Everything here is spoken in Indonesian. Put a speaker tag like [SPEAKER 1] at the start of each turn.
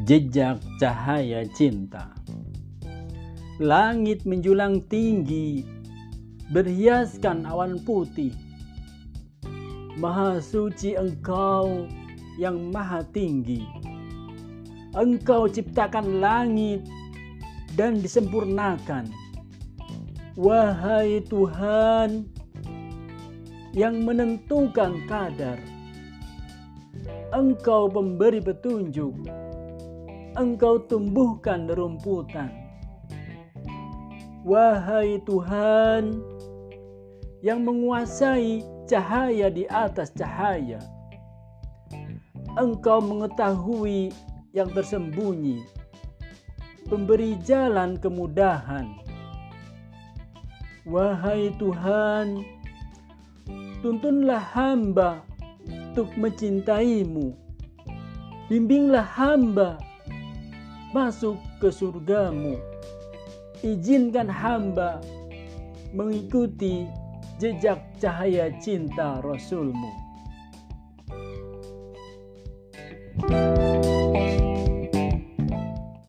[SPEAKER 1] jejak cahaya cinta. Langit menjulang tinggi, berhiaskan awan putih. Maha suci engkau yang maha tinggi. Engkau ciptakan langit dan disempurnakan. Wahai Tuhan yang menentukan kadar, Engkau pemberi petunjuk engkau tumbuhkan rumputan. Wahai Tuhan yang menguasai cahaya di atas cahaya, Engkau mengetahui yang tersembunyi, pemberi jalan kemudahan. Wahai Tuhan, tuntunlah hamba untuk mencintaimu. Bimbinglah hamba masuk ke surgamu. Izinkan hamba mengikuti jejak cahaya cinta Rasulmu.